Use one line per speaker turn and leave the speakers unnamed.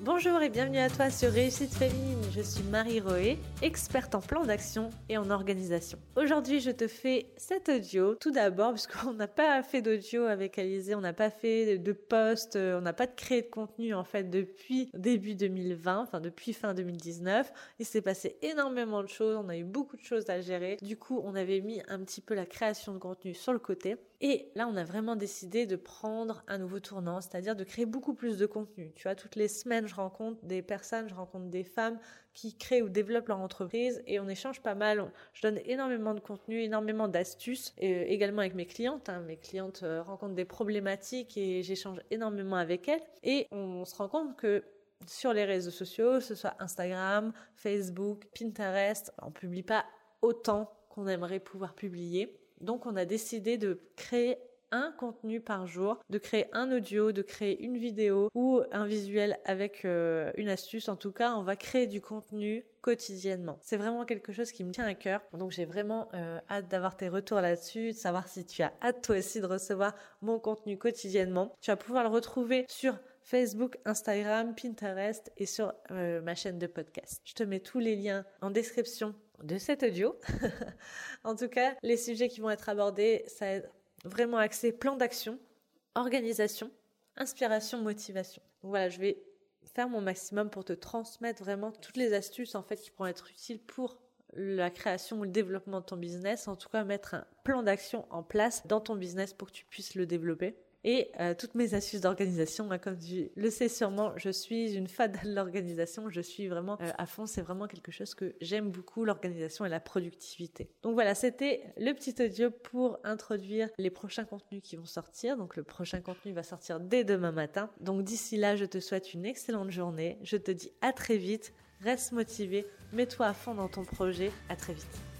Bonjour et bienvenue à toi sur Réussite Féminine. Je suis Marie Roé, experte en plan d'action et en organisation. Aujourd'hui, je te fais cet audio. Tout d'abord, puisqu'on n'a pas fait d'audio avec Alizé, on n'a pas fait de post, on n'a pas de créé de contenu en fait depuis début 2020, enfin depuis fin 2019. Il s'est passé énormément de choses, on a eu beaucoup de choses à gérer. Du coup, on avait mis un petit peu la création de contenu sur le côté. Et là, on a vraiment décidé de prendre un nouveau tournant, c'est-à-dire de créer beaucoup plus de contenu. Tu vois, toutes les semaines, je rencontre des personnes, je rencontre des femmes qui créent ou développent leur entreprise et on échange pas mal. Je donne énormément de contenu, énormément d'astuces, et euh, également avec mes clientes. Hein. Mes clientes euh, rencontrent des problématiques et j'échange énormément avec elles. Et on se rend compte que sur les réseaux sociaux, ce soit Instagram, Facebook, Pinterest, on publie pas autant qu'on aimerait pouvoir publier. Donc on a décidé de créer un contenu par jour, de créer un audio, de créer une vidéo ou un visuel avec euh, une astuce. En tout cas, on va créer du contenu quotidiennement. C'est vraiment quelque chose qui me tient à cœur. Donc j'ai vraiment euh, hâte d'avoir tes retours là-dessus, de savoir si tu as hâte toi aussi de recevoir mon contenu quotidiennement. Tu vas pouvoir le retrouver sur Facebook, Instagram, Pinterest et sur euh, ma chaîne de podcast. Je te mets tous les liens en description de cet audio. en tout cas, les sujets qui vont être abordés, ça vraiment axé plan d'action, organisation, inspiration, motivation. Donc voilà, je vais faire mon maximum pour te transmettre vraiment toutes les astuces en fait qui pourront être utiles pour la création ou le développement de ton business, en tout cas mettre un plan d'action en place dans ton business pour que tu puisses le développer et euh, toutes mes astuces d'organisation. comme tu le sais sûrement, je suis une fan de l'organisation. Je suis vraiment euh, à fond. C'est vraiment quelque chose que j'aime beaucoup, l'organisation et la productivité. Donc voilà, c'était le petit audio pour introduire les prochains contenus qui vont sortir. Donc le prochain contenu va sortir dès demain matin. Donc d'ici là, je te souhaite une excellente journée. Je te dis à très vite. Reste motivé. Mets-toi à fond dans ton projet. À très vite.